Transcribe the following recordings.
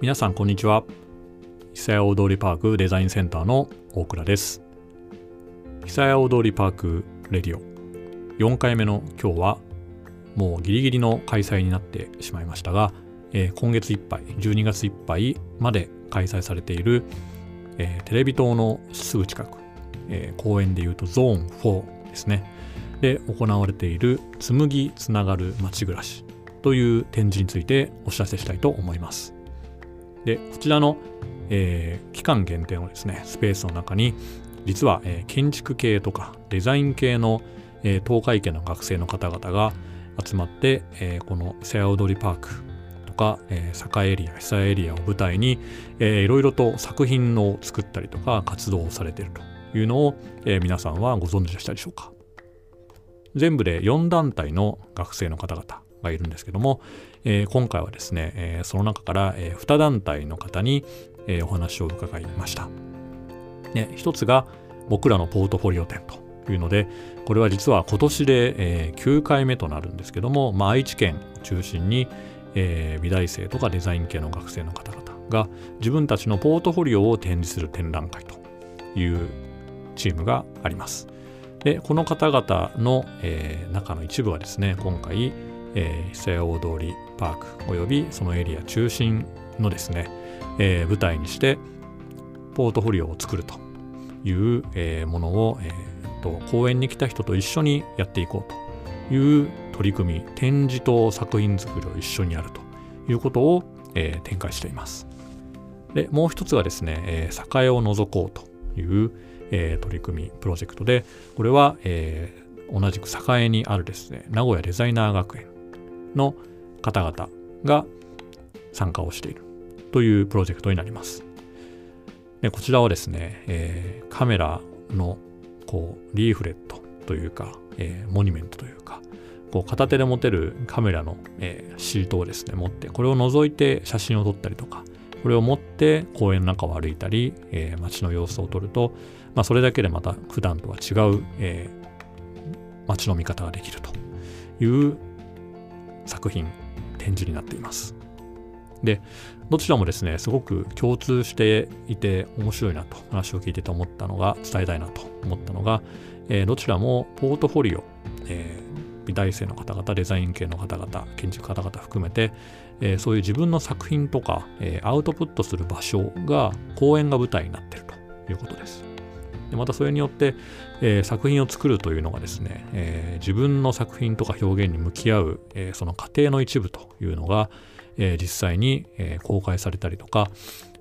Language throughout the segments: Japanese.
皆さんこんにちは。久屋大通パークデザインセンターの大倉です。久屋大通パークレディオ。4回目の今日はもうギリギリの開催になってしまいましたが、えー、今月いっぱい12月いっぱいまで開催されている、えー、テレビ塔のすぐ近く、えー、公園でいうとゾーン4ですね。で行われている紬ぎつながる街暮らしという展示についてお知らせしたいと思います。でこちらの、えー、期間限定のですねスペースの中に実は、えー、建築系とかデザイン系の、えー、東海圏の学生の方々が集まって、えー、この瀬谷踊りパークとか、えー、栄エリア久エリアを舞台に、えー、いろいろと作品を作ったりとか活動をされているというのを、えー、皆さんはご存知でしたでしょうか。全部で4団体の学生の方々がいるんですけども、えー、今回はですね、えー、その中から、えー、2団体の方に、えー、お話を伺いました。ね、一つが僕らのポートフォリオ展というので、これは実は今年で、えー、9回目となるんですけども、まあ、愛知県を中心に、えー、美大生とかデザイン系の学生の方々が自分たちのポートフォリオを展示する展覧会というチームがあります。で、この方々の、えー、中の一部はですね、今回、えー、久屋大通りパークおよびそのエリア中心のですね、えー、舞台にしてポートフォリオを作るという、えー、ものを、えー、と公演に来た人と一緒にやっていこうという取り組み展示と作品作りを一緒にやるということを、えー、展開しています。でもう一つはですね、えー、栄を覗こうという、えー、取り組みプロジェクトでこれは、えー、同じく栄にあるですね名古屋デザイナー学園の方々が参加をしているというプロジェクトになります。でこちらはですね、えー、カメラのこうリーフレットというか、えー、モニュメントというか、こう片手で持てるカメラの、えー、シートをですね、持って、これを覗いて写真を撮ったりとか、これを持って公園の中を歩いたり、えー、街の様子を撮ると、まあ、それだけでまた普段とは違う、えー、街の見方ができるという作品展示になっています。で、どちらもですね、すごく共通していて面白いなと話を聞いてて思ったのが、伝えたいなと思ったのが、えー、どちらもポートフォリオ、えー、美大生の方々、デザイン系の方々、建築方々含めて、えー、そういう自分の作品とか、え、アウトプットする場所が公園が舞台になっているということです。でまたそれによって、えー、作品を作るというのがですね、えー、自分の作品とか表現に向き合う、えー、その過程の一部というのが、え実際に、え公開されたりとか、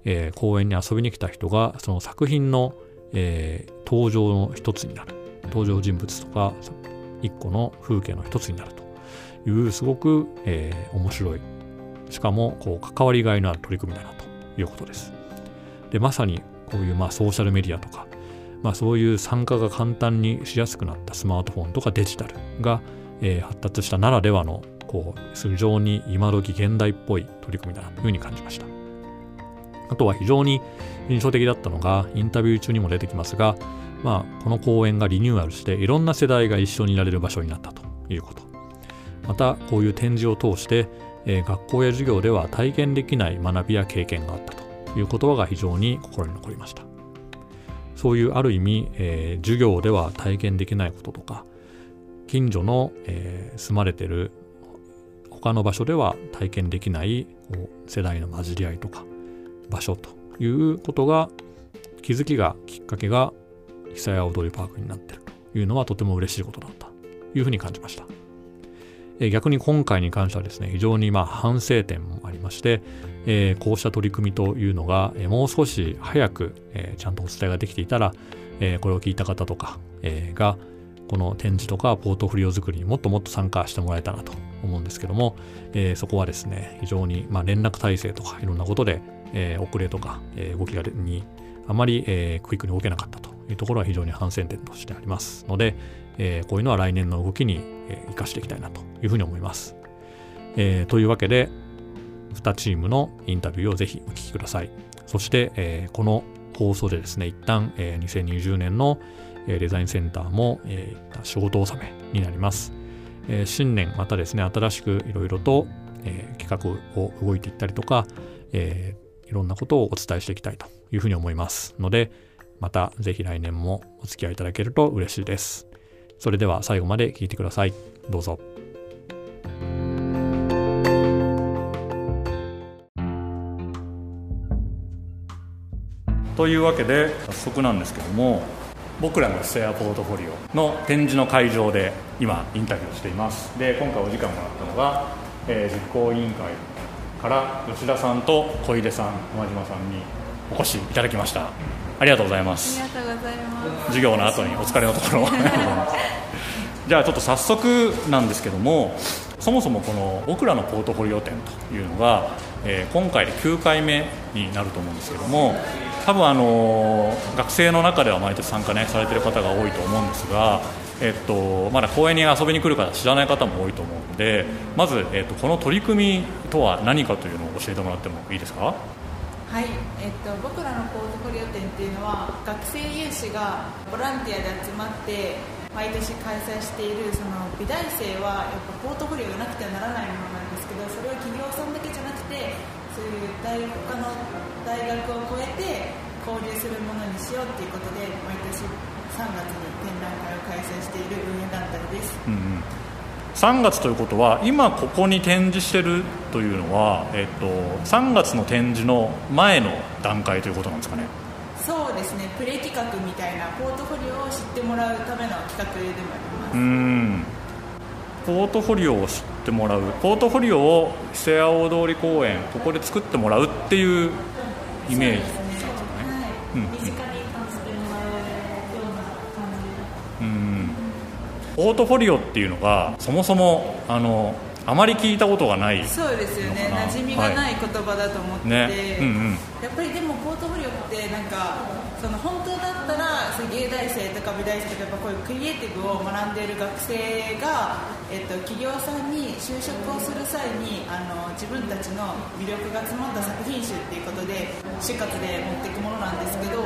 え公園に遊びに来た人がその作品の、え登場の一つになる登場人物とか一個の風景の一つになるというすごく、え面白いしかもこう関わりがいのある取り組みだなということです。でまさにこういうまあソーシャルメディアとかまあ、そういう参加が簡単にしやすくなったスマートフォンとかデジタルが、えー、発達したならではのこう非常に今時現代っぽい取り組みだなというふうに感じました。あとは非常に印象的だったのがインタビュー中にも出てきますが、まあ、この公園がリニューアルしていろんな世代が一緒にいられる場所になったということ。またこういう展示を通して、えー、学校や授業では体験できない学びや経験があったという言葉が非常に心に残りました。そういうある意味、えー、授業では体験できないこととか近所の、えー、住まれてる他の場所では体験できない世代の混じり合いとか場所ということが気づきがきっかけが久屋踊りパークになってるというのはとても嬉しいことだったというふうに感じました。え逆に今回に関してはですね、非常にま反省点もありまして、えー、こうした取り組みというのが、え、もう少し早く、え、ちゃんとお伝えができていたら、えこれを聞いた方とか、えが、この展示とかポートフリオ作りにもっともっと参加してもらえたらと思うんですけども、えそこはですね、非常に、ま、連絡体制とかいろんなことで、え遅れとか、え動きがにあまり、えクイックに動けなかったというところは非常に反省点としてありますので、えこういうのは来年の動きに、え生かしていきたいなというふうに思います。えというわけで、2チームのインタビューをぜひお聞きください。そして、えー、この放送でですね、一旦、えー、2020年の、えー、デザインセンターも、えー、仕事納めになります。えー、新年またですね、新しくいろいろと、えー、企画を動いていったりとか、えいろんなことをお伝えしていきたいというふうに思いますので、またぜひ来年もお付き合いいただけると嬉しいです。それでは最後まで聞いてください。どうぞ。というわけで早速なんですけども僕らのステアポートフォリオの展示の会場で今インタビューをしています。で今回お時間もらったのが、えー、実行委員会から吉田さんと小出さん浜島さんにお越しいただきました。ありがとうございます。ありがとうございます。授業の後にお疲れのところ。じゃあちょっと早速なんですけどもそもそもこの僕らのポートフォリオ展というのが、えー、今回で9回目になると思うんですけども多分あの学生の中では毎年参加、ね、されてる方が多いと思うんですが、えっと、まだ公園に遊びに来る方知らない方も多いと思うのでまず、えっと、この取り組みとは何かというのを教えてもらってもいいですか？はい、えっと、僕らのポートフォリオ展っていうのは学生有志がボランティアで集まって毎年開催しているその美大生はやっぱポートフォリオがなくてはならないものなんですけどそれは企業さんだけじゃなくてそういう大他の大学を超えて交流するものにしようということで毎年3月に展覧会を開催している運営団体です、うんうん。3月ということは今ここに展示してるというのは、えっと、3月の展示の前の段階ということなんですかね。そうですね。プレ企画みたいなポートフォリオを知ってもらうための企画でもあります。うん。ポートフォリオを知ってもらう。ポートフォリオを伊勢大通公園ここで作ってもらうっていうイメージ。ポートフォリオっていうのがそもそもあのあまり聞いたことがないそうですよね。馴染みがない言葉だと思ってて、はいね。うんうん、やっぱりでもポートフォリオってなんかその本当だったら芸大生とか美大生とかやっぱこういうクリエイティブを学んでいる学生が、えっと、企業さんに就職をする際にあの自分たちの魅力が詰まった作品集っていうことで就活で持っていくものなんですけど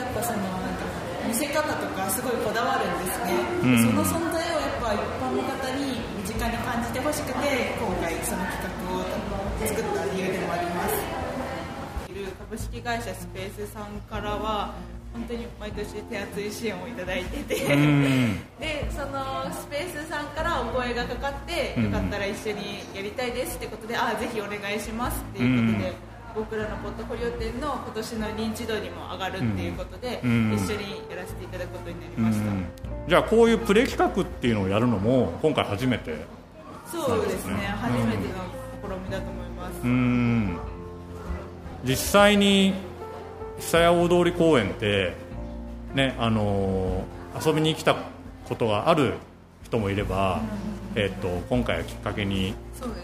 やっぱそのなんか見せ方とかすごいこだわるんですね、うん、その存在をやっぱ一般の方に身近に感じてほしくて今回その企画を作った理由でもあります。株式会社スペースさんからは本当に毎年手厚い支援をいただいてて でそのスペースさんからお声がかかってよかったら一緒にやりたいですってことでああぜひお願いしますっていうことで。僕らのポットフォリオ展の今年の認知度にも上がるっていうことで、うん、一緒にやらせていただくことになりました、うん、じゃあこういうプレ企画っていうのをやるのも今回初めて、ね、そうですね。初めての試みだと思います、うん、実際に久屋大通公園ってねあのー、遊びに来たことがある人もいれば、えーと、今回はきっかけに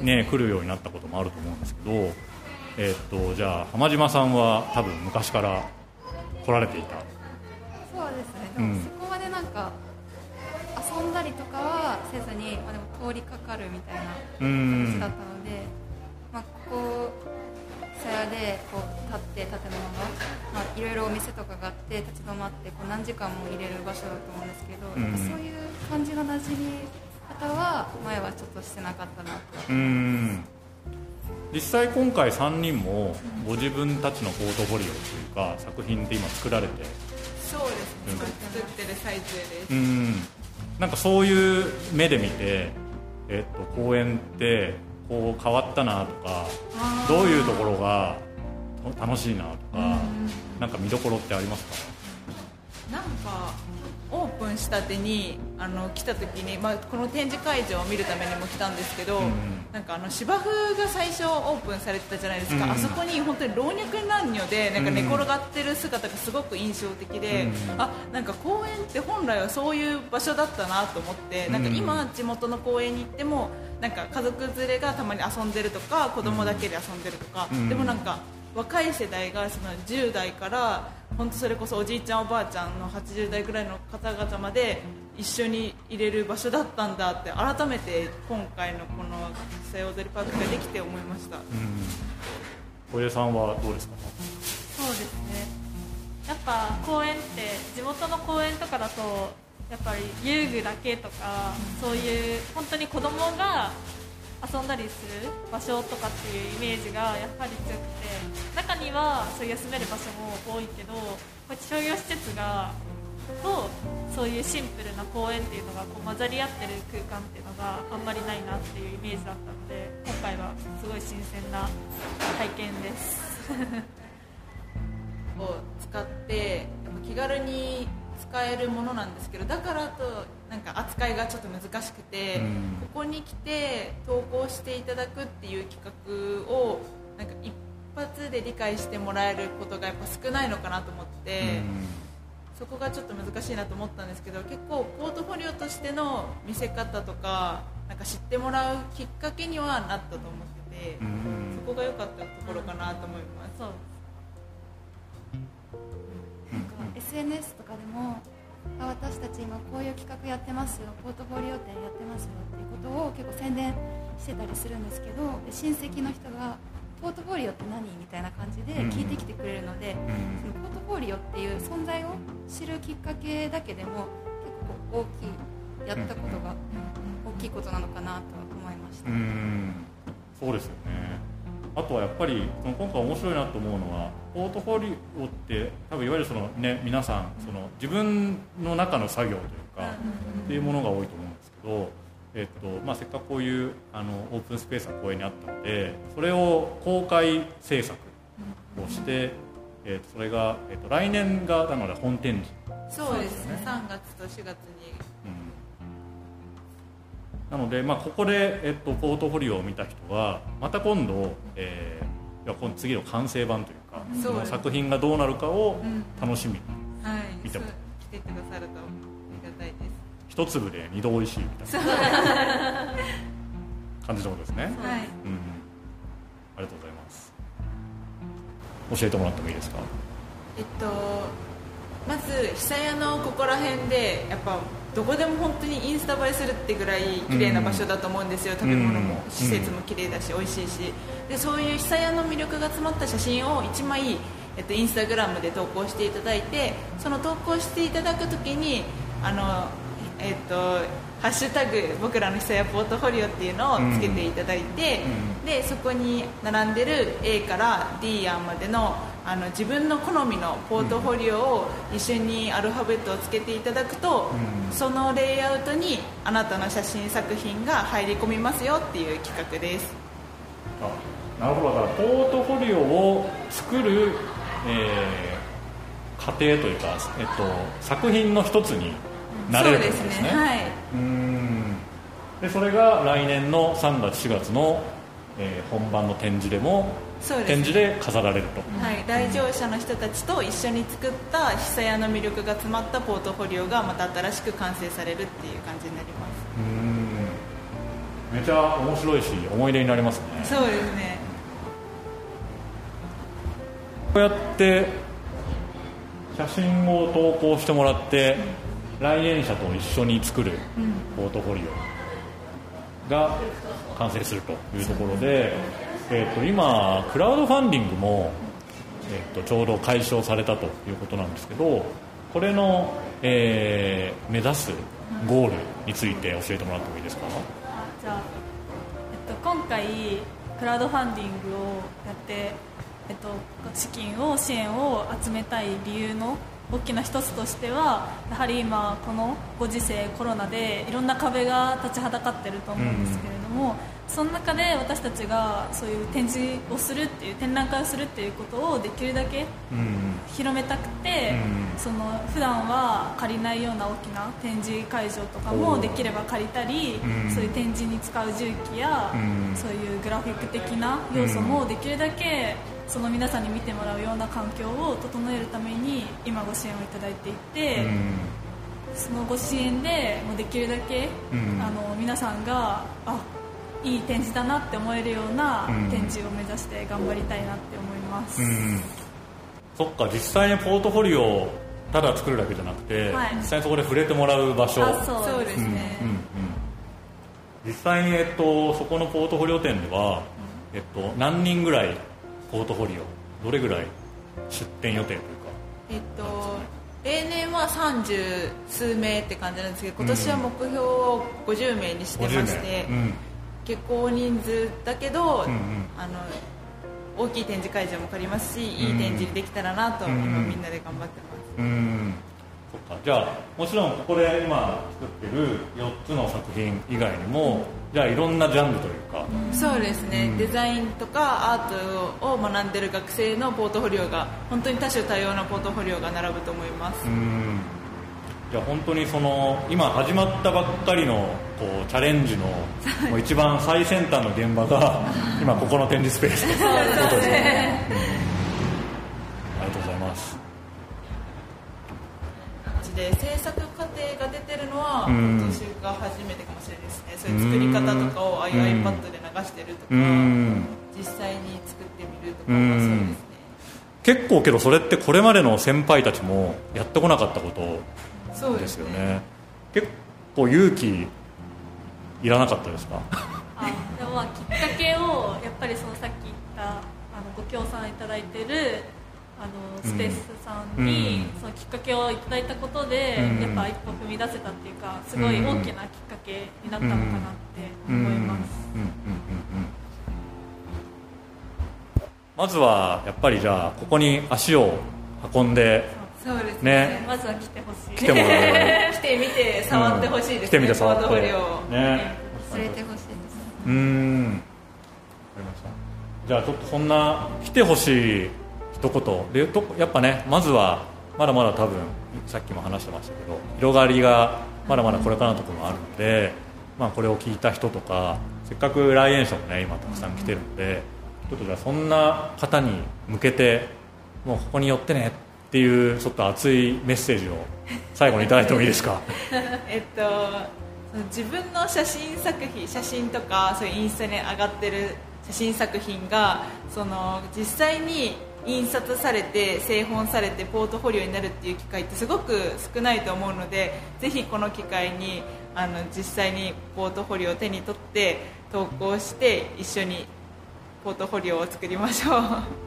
ね、ね。来るようになったこともあると思うんですけどえー、っとじゃあ浜島さんは多分昔から来られていた。そうですね。でもそこまでなんか遊んだりとかはせずに、まあ、でも通りかかるみたいな感じだったので、まあ、ここさやでこう立って建物が、まあ、いろいろお店とかがあって立ち止まってこう何時間も入れる場所だと思うんですけど、うん、そういう感じの馴染み方は前はちょっとしてなかったなと。うん実際今回3人もご自分たちのポートフォリオというか作品って今作られてそうですね。作ってる最中です。うん。なんかそういう目で見て、えっと、公演ってこう変わったなとかどういうところが楽しいなとかなんか見どころってありますか？なんかオープンしたてにあの来た時に、まあ、この展示会場を見るためにも来たんですけど、うん、なんかあの芝生が最初オープンされてたじゃないですか、うん、あそこに本当に老若男女でなんか寝転がってる姿がすごく印象的で、うん、あなんか公園って本来はそういう場所だったなと思って、なんか今地元の公園に行ってもなんか家族連れがたまに遊んでるとか子供だけで遊んでるとか、でもなんか若い世代がその10代から本当それこそおじいちゃんおばあちゃんの80代ぐらいの方々まで一緒に入れる場所だったんだって改めて今回のこの「さよ踊りパーク」ができて思いました。小出さんはどうですか？そうですね。やっぱ公園って地元の公園とかだとやっぱり遊具だけとかそういう本当に子供が遊んだりする場所とかっていうイメージがやっぱり強くて中にはそういう休める場所も多いけどこうやって商業施設がとそういうシンプルな公園っていうのがこう混ざり合ってる空間っていうのがあんまりないなっていうイメージだったので今回はすごい新鮮な体験です。を使って気軽に使えるものなんですけどだからとなんか扱いがちょっと難しくて、うん、ここに来て投稿していただくっていう企画をなんか一発で理解してもらえることがやっぱ少ないのかなと思って、うん、そこがちょっと難しいなと思ったんですけど結構ポートフォリオとしての見せ方とかなんか知ってもらうきっかけにはなったと思ってて、うん、そこが良かったところかなと思います。SNS とかでも私たち今こういう企画やってますよ。ポートフォリオ展やってますよっていうことを結構宣伝してたりするんですけど親戚の人がポートフォリオって何？みたいな感じで聞いてきてくれるので、そのポートフォリオっていう存在を知るきっかけだけでも結構大きいやったことが大きいことなのかなと思いました。そうですよねあとはやっぱりその今回面白いなと思うのはポートフォリオって多分いわゆるその、ね、皆さんその自分の中の作業というかっていうものが多いと思うんですけど、えっとまあ、せっかくこういうあのオープンスペースが公園にあったのでそれを公開制作をして、えっとそれが、えっと来年がなので本展示。そうですね。3月と4月になので、まあ、ここで、えっと、ポートフォリオを見た人はまた今度、えー、いやこの次の完成版というか、その作品がどうなるかを楽しみに見ても、はい、来てくださるとありがたいです。一粒で二度美味しいみたいな。感じのことですね、はい、うん、ありがとうございます。教えてもらってもいいですか？えっとまず久屋のここら辺でやっぱどこでも本当にインスタ映えするってぐらい綺麗な場所だと思うんですよ、食べ物も施設も綺麗だし美味しいし。でそういう久屋の魅力が詰まった写真を1枚、えっと、インスタグラムで投稿していただいてその投稿していただく時にあの、えっと、ハッシュタグ僕らの久屋ポートフォリオっていうのをつけていただいて、でそこに並んでる A から D 案までのあの自分の好みのポートフォリオを一緒にアルファベットをつけていただくと、うん、そのレイアウトにあなたの写真作品が入り込みますよっていう企画です。あなるほど。だからポートフォリオを作る、えー、過程というか、えっと、作品の一つになれるということですね、ね、はい。うん。でそれが来年の3月4月の、えー、本番の展示でも展示で飾られると、はい、来場者の人たちと一緒に作った久屋の魅力が詰まったポートフォリオがまた新しく完成されるっていう感じになります。うん。めちゃ面白いし思い出になりますね。そうですね。こうやって写真を投稿してもらって、うん、来園者と一緒に作るポートフォリオが完成するというところで、えーと、今クラウドファンディングも、えーと、ちょうど解消されたということなんですけどこれの、えー、目指すゴールについて教えてもらってもいいですか？じゃあ、えっと、今回クラウドファンディングをやって、えっと、資金を支援を集めたい理由の大きな一つとしてはやはり今このご時世コロナでいろんな壁が立ちはだかっていると思うんですけれども、うんその中で私たちがそういう展示をするっていう展覧会をするっていうことをできるだけ広めたくて、うん、その普段は借りないような大きな展示会場とかもできれば借りたり、うん、そういう展示に使う重機や、うん、そういうグラフィック的な要素もできるだけその皆さんに見てもらうような環境を整えるために今ご支援をいただいていて。そのご支援でもできるだけ、あの皆さんがあいい展示だなって思えるような展示を目指して頑張りたいなって思います、うん、そっか実際にポートフォリオをただ作るだけじゃなくて、はい、実際にそこで触れてもらう場所。そうですね、うんうんうん、実際に、えっと、そこのポートフォリオ展では、えっと、何人ぐらいポートフォリオどれぐらい出展予定というか。えっと例年は30数名って感じなんですけど今年は目標を50名にしてまして、うん。結構人数だけど、うんうん、あの大きい展示会場も借りますし、いい展示できたらなと、今みんなで頑張ってます。うんそっか。じゃあもちろんここで今作ってる4つの作品以外にも、じゃあいろんなジャンルというか。そうですね、うん、デザインとかアートを学んでる学生のポートフォリオが本当に多種多様なポートフォリオが並ぶと思います。うん。じゃあ本当にその今始まったばっかりのこうチャレンジの 一番最先端の現場が 今ここの展示スペースということですね、は今年が初めてかもしれないですね、そういう作り方とかを iPad で流してるとか、実際に作ってみるとかはそうですね。結構けどそれってこれまでの先輩たちもやってこなかったことですよね、ね、結構勇気いらなかったですか？あでもまあきっかけをやっぱりそのさっき言ったあのご協賛いただいてるあのスペースさんに、そのきっかけをいただいたことで、やっぱ一歩踏み出せたっていうかすごい大きなきっかけになったのかなって思います、まずはやっぱりじゃあここに足を運ん。でそうですね、ね、まずは来てほしい来てもらう来てみて触ってほしいですね、うん、来てみて触ってね連れてほしいですうん。わかりましたじゃあちょっとそん。な来てほしい一言でやっぱねまずはまだまだ多分さっきも話してましたけど広がりがまだまだこれからのところもあるので、まあ、これを聞いた人とかせっかく来園者もね今たくさん来てるのでちょっとじゃあそんな方に向けてもうここに寄ってねっていうちょっと熱いメッセージを最後にいただいてもいいですか？えっと自分の写真作品写真とかそういうインスタに上がってる写真作品がその実際に印刷されて製本されてポートフォリオになるっていう機会ってすごく少ないと思うのでぜひこの機会にあの実際にポートフォリオを手に取って投稿して一緒にポートフォリオを作りましょう。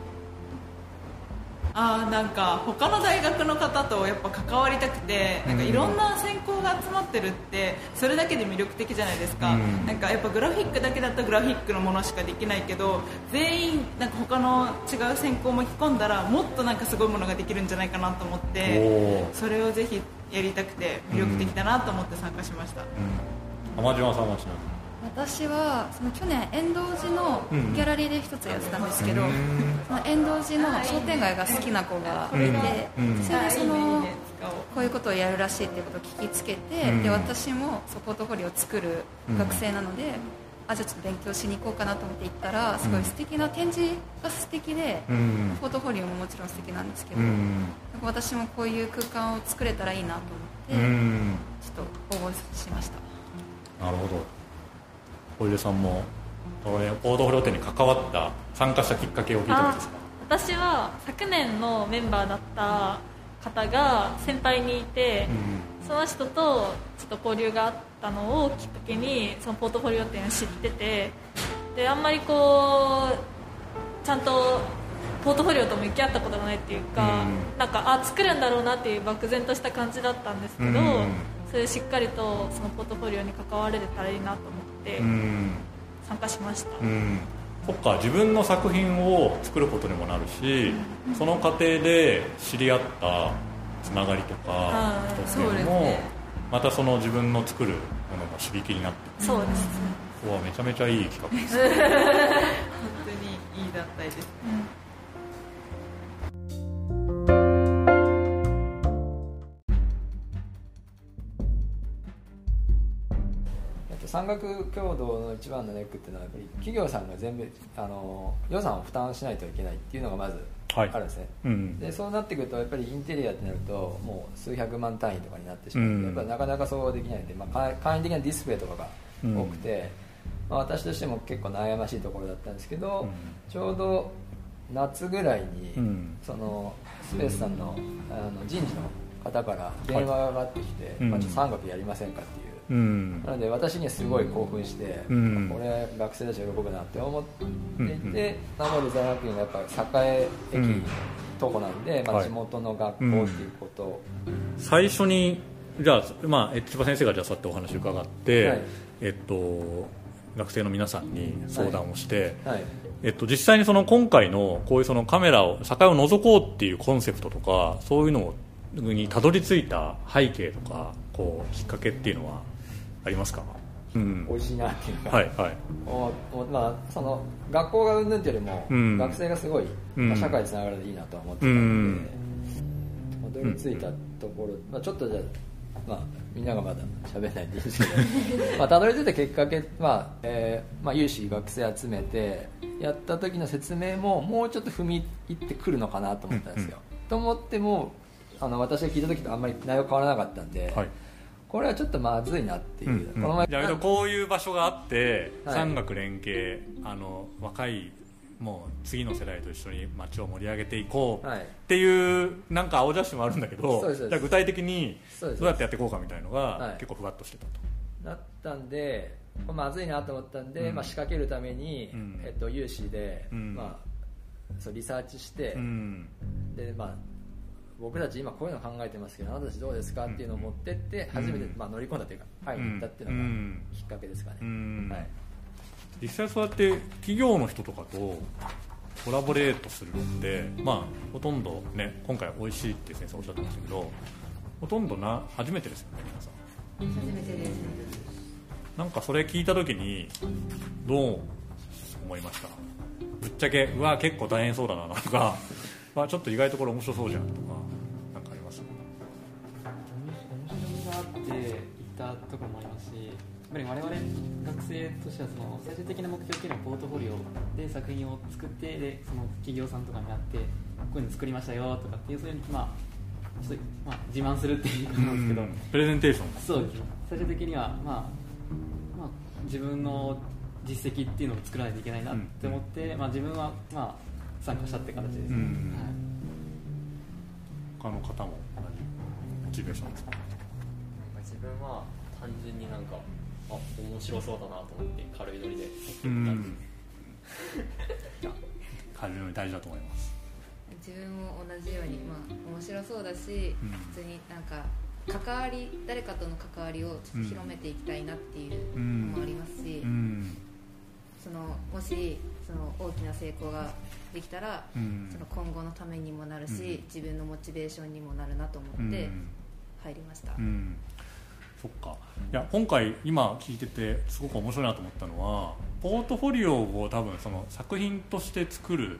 あなんか他の大学の方とやっぱ関わりたくてなんかいろんな専攻が集まってるってそれだけで魅力的じゃないですか、うん、なんかやっぱグラフィックだけだったらグラフィックのものしかできないけど全員なんか他の違う専攻を巻き込んだらもっとなんかすごいものができるんじゃないかなと思ってそれをぜひやりたくて魅力的だなと思って参加しました、うん、浜島さんはちなみに私はその去年遠藤寺のギャラリーで一つやってたんですけど、その遠藤寺の商店街が好きな子がいて、それでそのこういうことをやるらしいっていうことを聞きつけて、で私もそポートフォリオを作る学生なので、あじゃあちょっと勉強しに行こうかなと思って行ったらすごい素敵な展示が素敵で、ポートフォリオももちろん素敵なんですけど、私もこういう空間を作れたらいいなと思って、ちょっと応募しました。なるほど小出さんもポートフォリオ展に関わった参加したきっかけを聞いてもいいですか？私は昨年のメンバーだった方が先輩にいて、うん、その人とちょっと交流があったのをきっかけにそのポートフォリオ展を知っててであんまりこうちゃんとポートフォリオとも向き合ったことがないっていうか、うん、なんかあ作るんだろうなっていう漠然とした感じだったんですけど、うん、それしっかりとそのポートフォリオに関われたらいいなと思って参加しました、うん、そっか自分の作品を作ることにもなるし、その過程で知り合ったつながりとか人っていうのも、ね、またその自分の作るものが刺激になってそうです、ここはめちゃめちゃいい企画です 本当にいい団体ですね、産学共同の一番のネックっていうのはやっぱり企業さんが全部あの予算を負担しないといけないっていうのがまずあるんですね、はいうん、でそうなってくるとやっぱりインテリアってなるともう数百万単位とかになってしまって、う。ん、やっぱなかなかそうできないんで、まあ、簡易的なディスプレイとかが多くて、うん、まあ、私としても結構悩ましいところだったんですけど、ちょうど夏ぐらいに、そのスペースさんのあの人事の方から電話が上がってきて、まあ、ちょっと3学やりませんかっていううん、なので私にはすごい興奮して、うん、これ学生たちが喜ぶなって思っていて、名森大学院がやっぱ栄駅徒歩なんで、まあ、地元の学校っていうこと。を、最初にじゃあ、まあ、千葉先生がじゃあそうやってお話を伺って、はい、えっと学生の皆さんに相談をして、はい。はい、えっと、実際にその今回のこういうそのカメラを境を覗こうっていうコンセプトとかそういうのにたどり着いた背景とかこうきっかけっていうのは？ありますか？うん、美味しいなっていうか、はいはい。おおまあ、その学校がうんぬんっていうよりも、うん、学生がすごい、まあ、社会つながるでいいなと思ってたので、たどり着いたところ、まあ、ちょっとじゃまあ、みんながまだ喋らないんでいいんですけど まあたどり着いた結果け、まあえーまあ、有志学生集めてやった時の説明ももうちょっと踏み入ってくるのかなと思ったんですよ、うん。うん、と思ってもあの私が聞いた時とあんまり内容変わらなかったんで、はい、これはちょっとまずいなっていう、うんうん、この前。じゃあこういう場所があって、はい、産学連携あの若いもう次の世代と一緒に街を盛り上げていこうっていう、なんか青写真もあるんだけどじゃあ具体的にどうやってやっていこうかみたいのが結構ふわっとしてたと。なったんでまずいなと思ったんで、うん、まあ、仕掛けるために、うん、えっと、有志で、うん、まあ、そうリサーチして、でまあ、僕たち今こういうの考えてますけどあなたたちどうですかっていうのを持ってって初めて、まあ、乗り込んだというか会いに行ったっていうのがきっかけですかね。はい。実際そうやって企業の人とかとコラボレートするのってまあほとんどね今回美味しいって先生おっしゃってましたけどほとんどな初めてですよね皆さん。初めてです。なんかそれ聞いた時にどう思いました？ぶっちゃけうわ結構大変そうだなとか、まあ、ちょっと意外とこれ面白そうじゃんとかて行ったところもありますしやっぱり我々学生としてはその最終的な目標っていうのはポートフォリオで作品を作ってでその企業さんとかに会ってこういうの作りましたよとかっていうそういうまあちょっとまあ自慢するっていうかなんですけど。プレゼンテーション。そう。です最終的にはまあまあ自分の実績っていうのを作らないといけないなって思って、まあ、自分はまあ参加したって形で。す、ね、はい、他の方もモチベーションですか自分は単純になんかあ面白そうだなと思って軽いノリで。うん。軽いノリ大事だと思います。自分も同じように、まあ、面白そうだし、うん、普通になんか関わり誰かとの関わりをちょっと広めていきたいなっていうのもありますし、うん。うん、そのもしその大きな成功ができたら、その今後のためにもなるし、自分のモチベーションにもなるなと思って入りました。そっか。いや今回今聞いててすごく面白いなと思ったのはポートフォリオを多分その作品として作るっ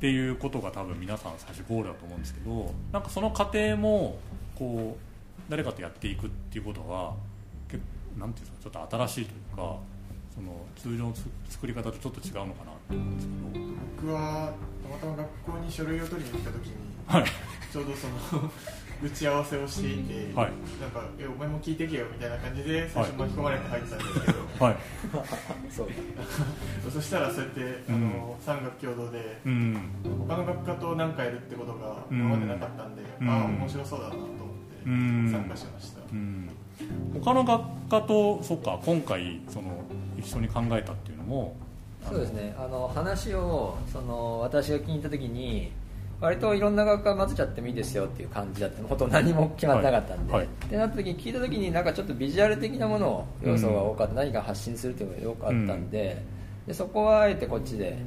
ていうことが多分皆さん最初ゴールだと思うんですけどなんかその過程もこう誰かとやっていくっていうことは結構なんていうんですかちょっと新しいというかその通常の作り方とちょっと違うのかなと思うんですけど。僕はたまたま学校に書類を取りに来た時に、はい、ちょうどその打ち合わせをしていて、はい、なんかえお前も聞いてけよみたいな感じで最初巻き込まれて入ってたんですけど、はい、そう。そしたらそうやって、あの産学共同で、うん、他の学科と何かやるってことが今までなかったんで、うん、ああ面白そうだなと思って参加しました、うん、他の学科とそっか今回その一緒に考えたっていうのもそうですね。あの話をその私が聞いた時に割といろんな学科混ぜちゃってもいいですよっていう感じだったほとんど何も決まってなかったんで、はい。はい、ってなった時に聞いた時になんかちょっとビジュアル的なものを要素が多かった、うん、何か発信するっていうのがよくあったんで。うん、でそこはあえてこっちで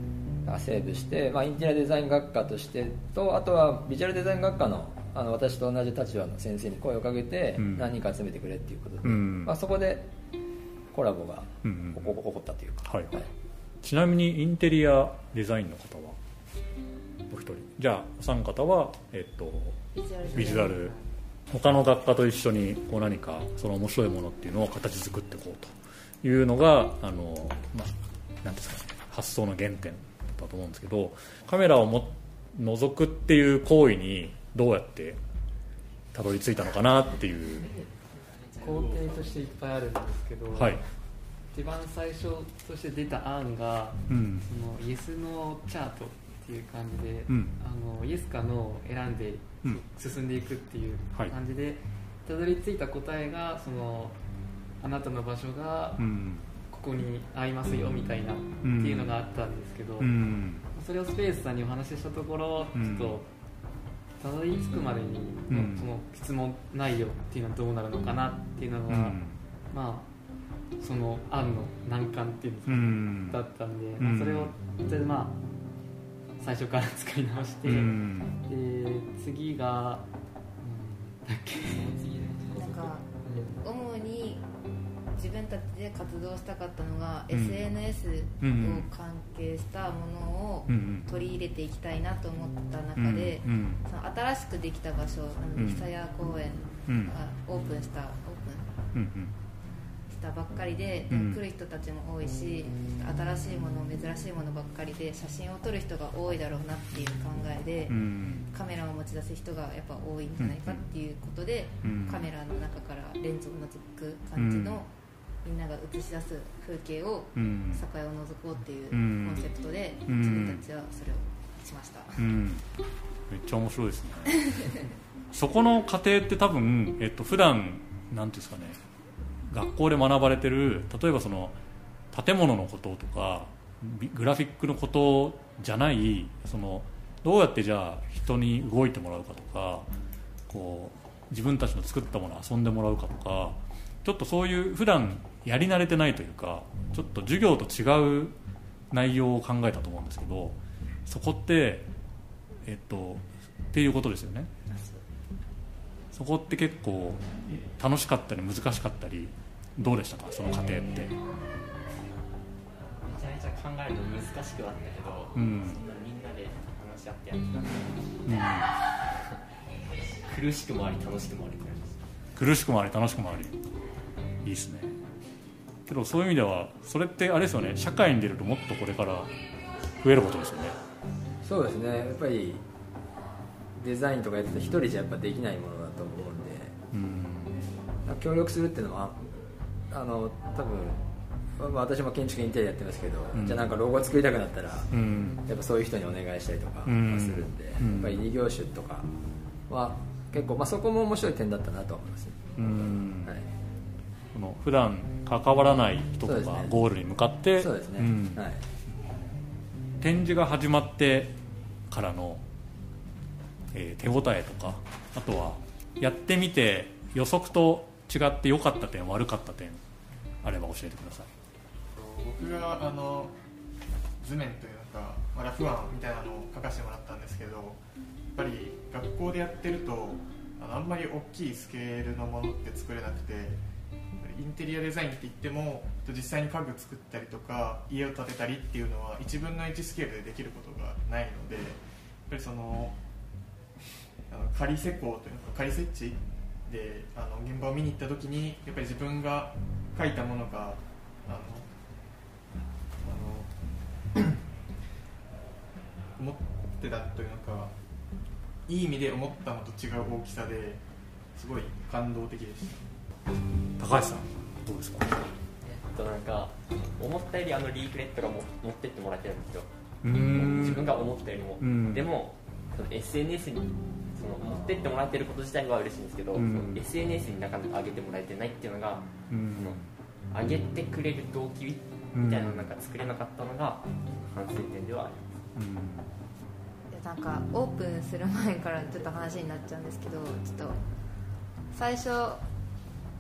セーブして、まあ、インテリアデザイン学科としてとあとはビジュアルデザイン学科のあの私と同じ立場の先生に声をかけて何人か集めてくれっていうことで、うん、まあ、そこでコラボが起こったというか、はい。はい、ちなみにインテリアデザインの方は？お一人。じゃあお三方は、えっと、ビジュアル。他の学科と一緒にこう何かその面白いものっていうのを形作っていこうというのがあの、まあ、なんですかね発想の原点だと思うんですけどカメラをも覗くっていう行為にどうやってたどり着いたのかなっていう。工程としていっぱいあるんですけど、はい、一番最初として出た案が、うん、そのイエスのチャートっていう感じで、うん、あのイエスかノーを選んで進んでいくっていう感じで、たどり着いた答えがそのあなたの場所がここに合いますよみたいなっていうのがあったんですけど、それをスペースさんにお話ししたところちょっとたどり着くまでにその質問内容っていうのはどうなるのかなっていうのが、まあその案の難関っていうんですか、だったんで、まあ、それをまあ最初から作り直して、で次が、うん、だっけ？なんか主に自分たちで活動したかったのが、うん、SNS を関係したものを取り入れていきたいなと思った中で、うんうん、その新しくできた場所久屋公園がオープンしたオープン。したばっかりで、で来る人たちも多いし新しいもの珍しいものばっかりで写真を撮る人が多いだろうなっていう考えで、カメラを持ち出す人がやっぱ多いんじゃないかっていうことで、カメラの中からレンズを覗く感じの、みんなが映し出す風景を、酒屋を覗こうっていうコンセプトで、自分たちはそれをしました、めっちゃ面白いですね。そこの過程って多分、えっと普段なんていうんですかね学校で学ばれてる例えばその建物のこととかグラフィックのことじゃないそのどうやってじゃあ人に動いてもらうかとかこう自分たちの作ったものを遊んでもらうかとかちょっとそういう普段やり慣れてないというかちょっと授業と違う内容を考えたと思うんですけどそこってえっとっていうことですよね。そこって結構楽しかったり難しかったりどうでしたか？その過程って。めちゃめちゃ考えるの難しくはあったけど、うん、そんなみんなで話し合ってやってた。うん、苦しくもあり楽しくもあり苦しくもあり楽しくもあり。いいですね。けどそういう意味ではそれってあれですよね。社会に出るともっとこれから増えることですよね。そうですね。やっぱりデザインとかやってた一人じゃやっぱできないものだと思うんで、うん、協力するっていうのはあの多分私も建築インテリアやってますけど、うん、じゃあなんかロゴ作りたくなったら、うん、やっぱそういう人にお願いしたりとかするんで、うん、やっぱり異業種とかは結構、まあ、そこも面白い点だったなと思います、うん。はい。この普段関わらない人とかゴールに向かってそうですね、はい、展示が始まってからの、えー、手応えとかあとはやってみて予測と違って良かった点悪かった点あれば教えてください。僕があの図面というか、まあ、ラフ案みたいなのを書かせてもらったんですけどやっぱり学校でやってるとああんまり大きいスケールのものって作れなくてインテリアデザインって言っても実際に家具作ったりとか家を建てたりっていうのは1分の1スケールでできることがないのでやっぱりそのあの仮施工というか仮設置であの現場を見に行った時にやっぱり自分が書いたものがあのあの 思ってたというのかいい意味で思ったのと違う大きさですごい感動的でした。高橋さんどうですか？えっとなんか思ったよりあのリーフレットがも持ってってもらってるんですよ。自分が思ったよりも。でも SNS にその持ってってもらってること自体は嬉しいんですけど、うん、SNS になかなか上げてもらえてないっていうのが、うん、その上げてくれる動機みたいなのなんか作れなかったのが反省点ではあります、うん、なんかオープンする前からちょっと話になっちゃうんですけどちょっと最初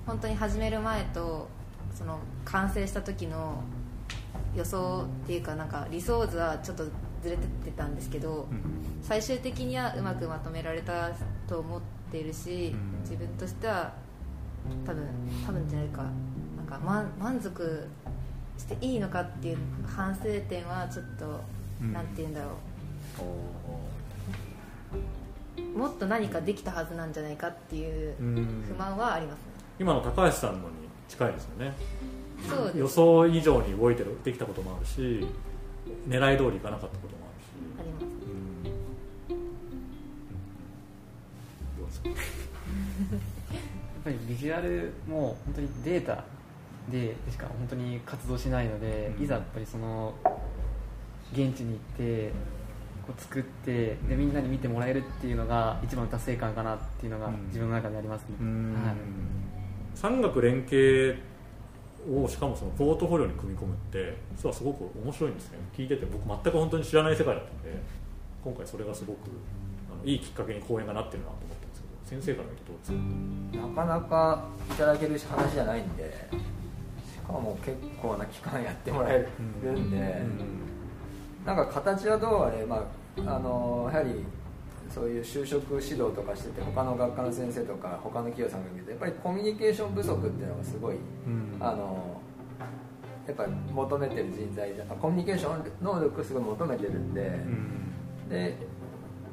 本当に始める前とその完成した時の予想っていうかなんか理想図はちょっとずれてってたんですけど、最終的にはうまくまとめられたと思っているし、自分としては多分多分じゃないかなんか満満足していいのかっていう反省点はちょっと、うん、なんて言うんだろう。もっと何かできたはずなんじゃないかっていう不満はありますね。今の高橋さんのに近いですよね。そう予想以上に動いてるできたこともあるし狙い通りいかなかったこともあるし。あります、うん、どうですかやっぱりビジュアルも本当にデータでしか本当に活動しないので、うん、いざやっぱりその現地に行ってこう作ってでみんなに見てもらえるっていうのが一番達成感かなっていうのが自分の中でありますね、うん、はい。産学連携をしかもそのポートフォリオに組み込むって実はすごく面白いんですね。聞いてて僕全く本当に知らない世界だったので今回それがすごくあのいいきっかけに講演がなってるなと思ったんですけど先生から見るとどうですか？なかなかいただける話じゃないんでかも結構な期間やってもらえるんで、うん、なんか形はどうあれ、まあ、あのやはりそういう就職指導とかしてて他の学科の先生とか他の企業さんが見るとやっぱりコミュニケーション不足っていうのがすごい、うん、あのやっぱり求めてる人材コミュニケーション能力すごい求めてるんでうん、で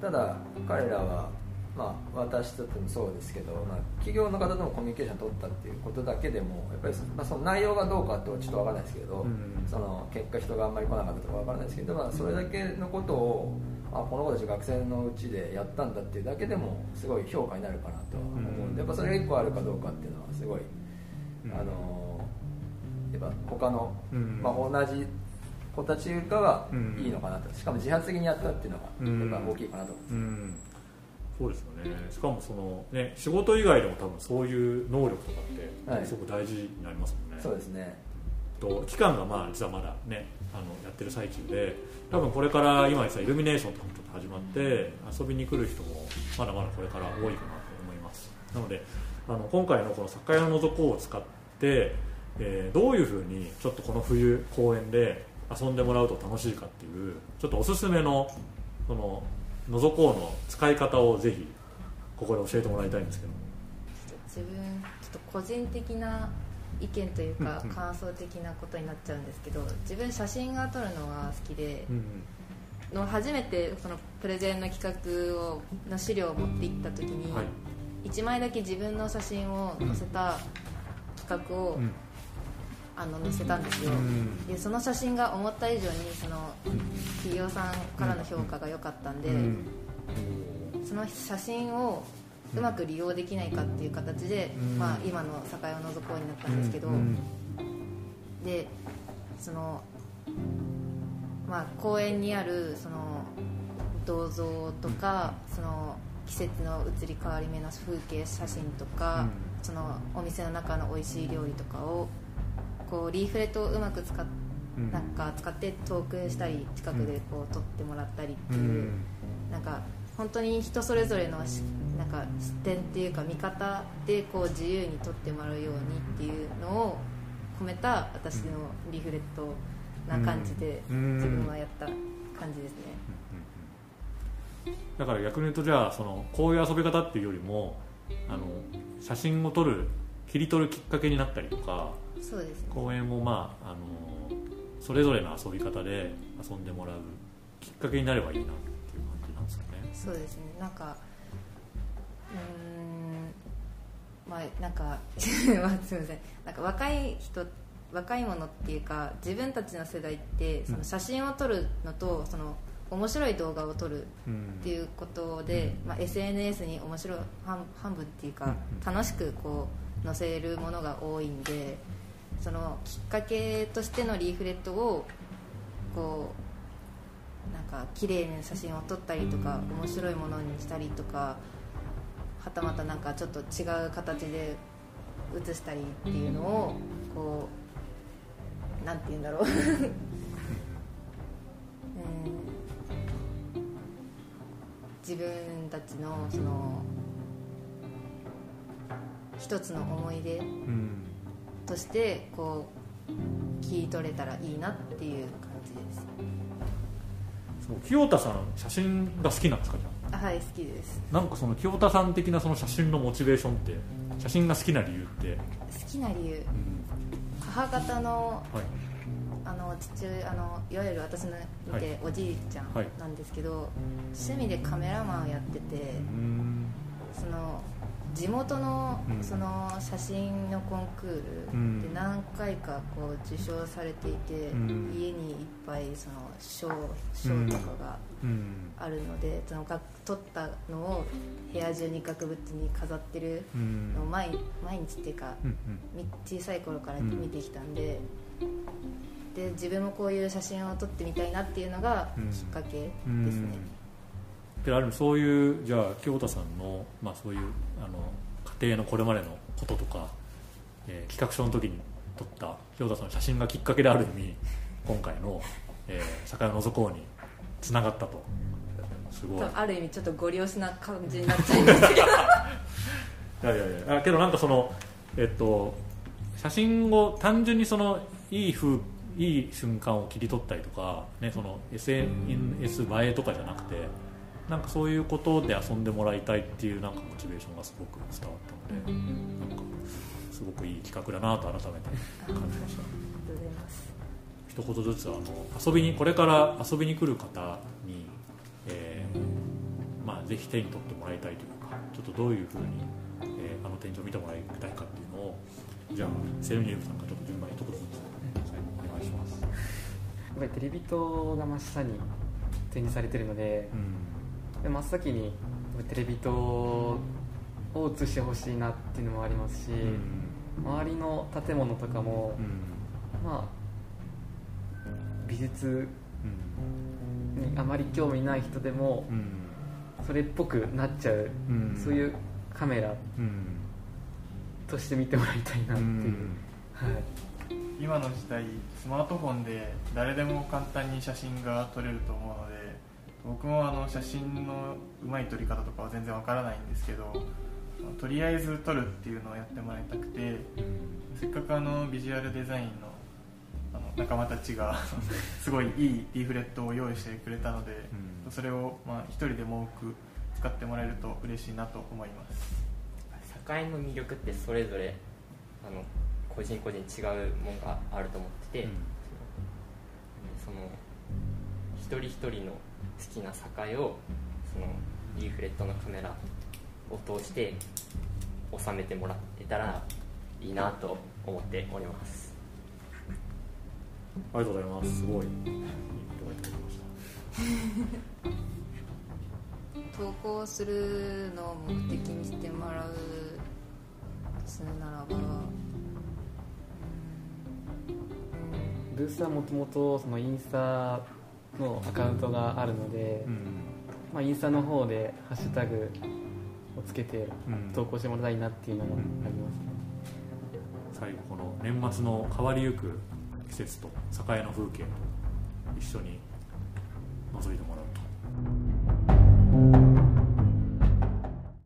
ただ彼らは、まあ、私とてもそうですけど、まあ、企業の方ともコミュニケーション取ったっていうことだけでもやっぱりそ,、まあ、その内容がどうかとはちょっと分からないですけど、うん、その結果人があんまり来なかったとか分からないですけど、まあ、それだけのことをあこの子たち学生のうちでやったんだっていうだけでもすごい評価になるかなと思う。ん。でやっぱそれが1個あるかどうかっていうのはすごい、あのやっぱ他の、まあ、同じ子たちがはいいのかなと。しかも自発的にやったっていうのがやっぱ大きいかなと思います、うん。そうですよね。しかもその、ね、仕事以外でも多分そういう能力とかってすごく大事になりますもんね、はい、そうですね。と期間がまあ実はまだねあのやってる最中で多分これから今さイルミネーションとかもちょっと始まって遊びに来る人もまだまだこれから多いかなと思います。なのであの今回のこの「酒屋のぞこう」を使って、えー、どういうふうにちょっとこの冬公園で遊んでもらうと楽しいかっていうちょっとおすすめのそののぞこうの使い方をぜひここで教えてもらいたいんですけど。自分ちょっと個人的な意見というか感想的なことになっちゃうんですけど自分写真が撮るのが好きで、の初めてそのプレゼンの企画をの資料を持って行った時に、1枚だけ自分の写真を載せた企画を、あの載せたんですよ、でその写真が思った以上にその企業さんからの評価が良かったんで、その写真をうまく利用できないかっていう形で、まあ、今の境を除こうになったんですけど、でその、まあ、公園にあるその銅像とかその季節の移り変わり目の風景写真とか、そのお店の中の美味しい料理とかをこうリーフレットをうまく使っなんか使ってトークしたり近くでこう撮ってもらったりっていう、なんか本当に人それぞれのなんか視点っていうか見方でこう自由に撮ってもらうようにっていうのを込めた私のリフレットな感じで自分はやった感じですね。だから逆に言うとじゃあそのこういう遊び方っていうよりもあの写真を撮る切り取るきっかけになったりとかそうです、ね、公園をまああのそれぞれの遊び方で遊んでもらうきっかけになればいいなそうですね。なんかうんまあなんか すみません。なんか若い人若いものっていうか自分たちの世代ってその写真を撮るのとその面白い動画を撮るっていうことで、まあ、SNS に面白い半半分っていうか楽しくこう載せるものが多いんでそのきっかけとしてのリーフレットをこうなんか綺麗な写真を撮ったりとか面白いものにしたりとかはたまたなんかちょっと違う形で写したりっていうのをこうなんて言うんだろう。自分たちのその一つの思い出としてこう切り取れたらいいなっていう感じです。清田さん写真が好きなんですかじゃあ？はい好きです。なんかその清田さん的なその写真のモチベーションって写真が好きな理由って？好きな理由、うん、母方の、はい、あの父あのいわゆる私の見て、はい、おじいちゃんなんですけど、はい、趣味でカメラマンをやっててその地元のその写真のコンクールで何回かこう受賞されていて、家にいっぱいその賞賞とかがあるので、その撮ったのを部屋中に額縁に飾ってるのを毎毎日っていうか、小さい頃から見てきたんで。で自分もこういう写真を撮ってみたいなっていうのがきっかけですね。けどあるそういうじゃあ清田さんの、まあ、そういうあの家庭のこれまでのこととか、えー、企画書の時に撮った清田さんの写真がきっかけである意味今回の「えー、酒屋のぞこう」につながったとすごい。ある意味ちょっとご利用しな感じになっちゃいますけど。いやいやいや。けどなんかそのえっと写真を単純にそのいい風いい瞬間を切り取ったりとか、ね、その SNS 映えとかじゃなくてなんかそういうことで遊んでもらいたいっていうなんかモチベーションがすごく伝わったのでなんかすごくいい企画だなと改めて感じました。一言ずつあの遊びにこれから遊びに来る方に、ぜひ手に取ってもらいたいというかちょっとどういうふうに、えー、あの展示を見てもらいたいかっていうのをじゃあセルニエルさんがちょっと順番に一言ずつ最後お願いします。やっぱりテレビ塔が真下に展示されてるのでうん、で真っ先にテレビ塔を映してほしいなっていうのもありますし、うん、周りの建物とかも、うん、まあ美術にあまり興味ない人でも、それっぽくなっちゃう、そういうカメラとして見てもらいたいなっていう、はい、今の時代スマートフォンで誰でも簡単に写真が撮れると思うので僕もあの写真のうまい撮り方とかは全然わからないんですけどとりあえず撮るっていうのをやってもらいたくてせっかくあのビジュアルデザインの仲間たちが すごいいいリーフレットを用意してくれたので、うん、それをまあ一人でも多く使ってもらえると嬉しいなと思います。栄の魅力ってそれぞれあの個人個人違うものがあると思ってて、うん、その一人一人の好きな栄をそのリーフレットのカメラを通して収めてもらえたらいいなと思っておりますありがとうございます。すごい。投稿するのを目的にしてもらうとするならばブースはもともとそのインスタのアカウントがあるので、うん、まあ、インスタの方でハッシュタグをつけて投稿してもらいたいなっていうのもありますね、うん、最後この年末の変わりゆく季節と栄の風景と一緒に覗いてもらう。